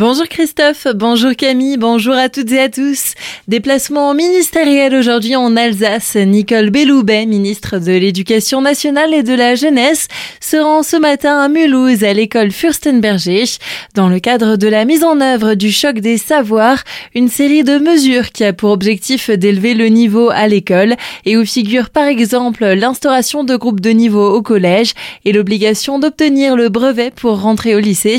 Bonjour Christophe, bonjour Camille, bonjour à toutes et à tous. Déplacement ministériel aujourd'hui en Alsace. Nicole Belloubet, ministre de l'Éducation nationale et de la jeunesse, se rend ce matin à Mulhouse à l'école Fürstenberger dans le cadre de la mise en œuvre du choc des savoirs, une série de mesures qui a pour objectif d'élever le niveau à l'école et où figure par exemple l'instauration de groupes de niveau au collège et l'obligation d'obtenir le brevet pour rentrer au lycée.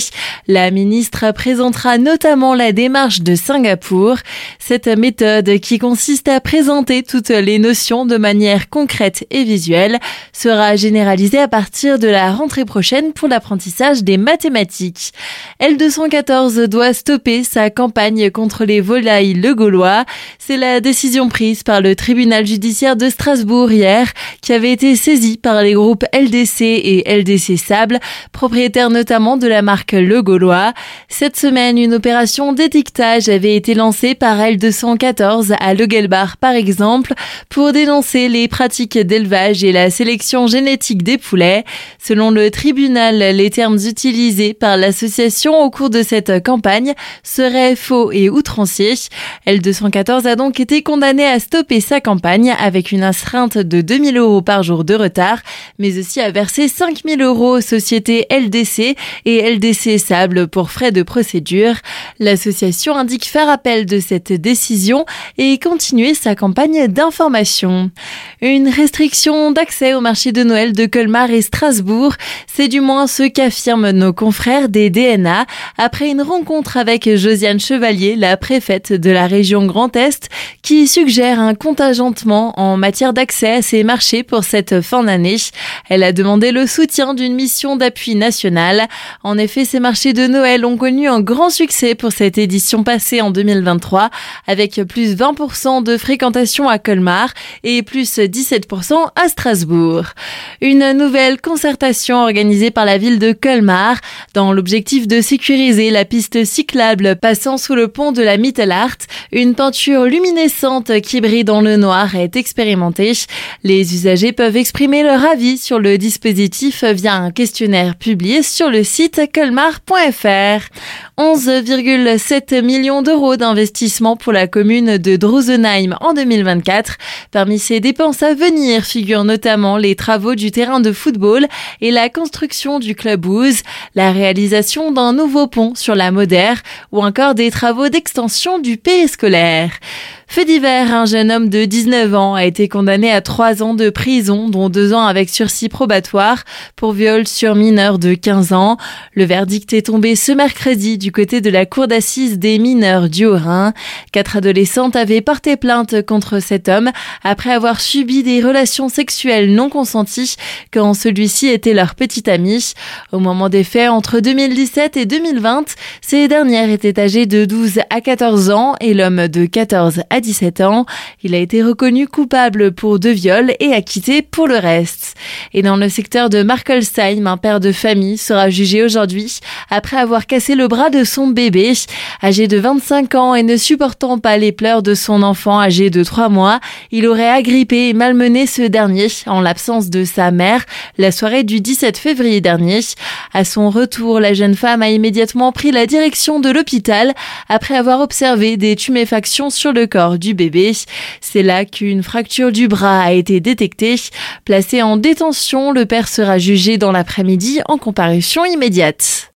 La ministre a présenté présentera notamment la démarche de Singapour. Cette méthode qui consiste à présenter toutes les notions de manière concrète et visuelle sera généralisée à partir de la rentrée prochaine pour l'apprentissage des mathématiques. L214 doit stopper sa campagne contre les volailles le Gaulois. C'est la décision prise par le tribunal judiciaire de Strasbourg hier qui avait été saisi par les groupes LDC et LDC Sable, propriétaires notamment de la marque Le Gaulois. Cette semaine, une opération d'étiquetage avait été lancée par L214 à Logelbach par exemple pour dénoncer les pratiques d'élevage et la sélection génétique des poulets. Selon le tribunal, les termes utilisés par l'association au cours de cette campagne seraient faux et outranciers. L214 a donc été condamné à stopper sa campagne avec une astreinte de 2000 euros par jour de retard, mais aussi à verser 5000 euros aux sociétés LDC et LDC Sable pour frais de procédure. L'association indique faire appel de cette décision et continuer sa campagne d'information. Une restriction d'accès au marché de Noël de Colmar et Strasbourg, c'est du moins ce qu'affirment nos confrères des DNA après une rencontre avec Josiane Chevalier, la préfète de la région Grand Est, qui suggère un contingentement en matière d'accès à ces marchés pour cette fin d'année. Elle a demandé le soutien d'une mission d'appui nationale. En effet, ces marchés de Noël ont connu un grand succès pour cette édition passée en 2023 avec plus 20% de fréquentation à Colmar et plus 17% à Strasbourg. Une nouvelle concertation organisée par la ville de Colmar dans l'objectif de sécuriser la piste cyclable passant sous le pont de la Mittelart. Une peinture luminescente qui brille dans le noir est expérimentée. Les usagers peuvent exprimer leur avis sur le dispositif via un questionnaire publié sur le site colmar.fr. 11,7 millions d'euros d'investissement pour la commune de Drusenheim en 2024. Parmi ces dépenses à venir figurent notamment les travaux du terrain de football et la construction du club Ouse, la réalisation d'un nouveau pont sur la Modère ou encore des travaux d'extension du périscolaire. Fait divers, un jeune homme de 19 ans a été condamné à 3 ans de prison, dont 2 ans avec sursis probatoire, pour viol sur mineur de 15 ans. Le verdict est tombé ce mercredi du côté de la cour d'assises des mineurs du Haut-Rhin. Quatre adolescentes avaient porté plainte contre cet homme après avoir subi des relations sexuelles non consenties quand celui-ci était leur petit ami. Au moment des faits, entre 2017 et 2020, ces dernières étaient âgées de 12 à 14 ans et l'homme de 14 à 17 ans. Il a été reconnu coupable pour deux viols et acquitté pour le reste. Et dans le secteur de Markelsheim, un père de famille sera jugé aujourd'hui après avoir cassé le bras de son bébé. Âgé de 25 ans et ne supportant pas les pleurs de son enfant âgé de 3 mois, il aurait agrippé et malmené ce dernier en l'absence de sa mère la soirée du 17 février dernier. À son retour, la jeune femme a immédiatement pris la direction de l'hôpital après avoir observé des tuméfactions sur le du bébé. C'est là qu'une fracture du bras a été détectée. Placé en détention, le père sera jugé dans l'après-midi en comparution immédiate.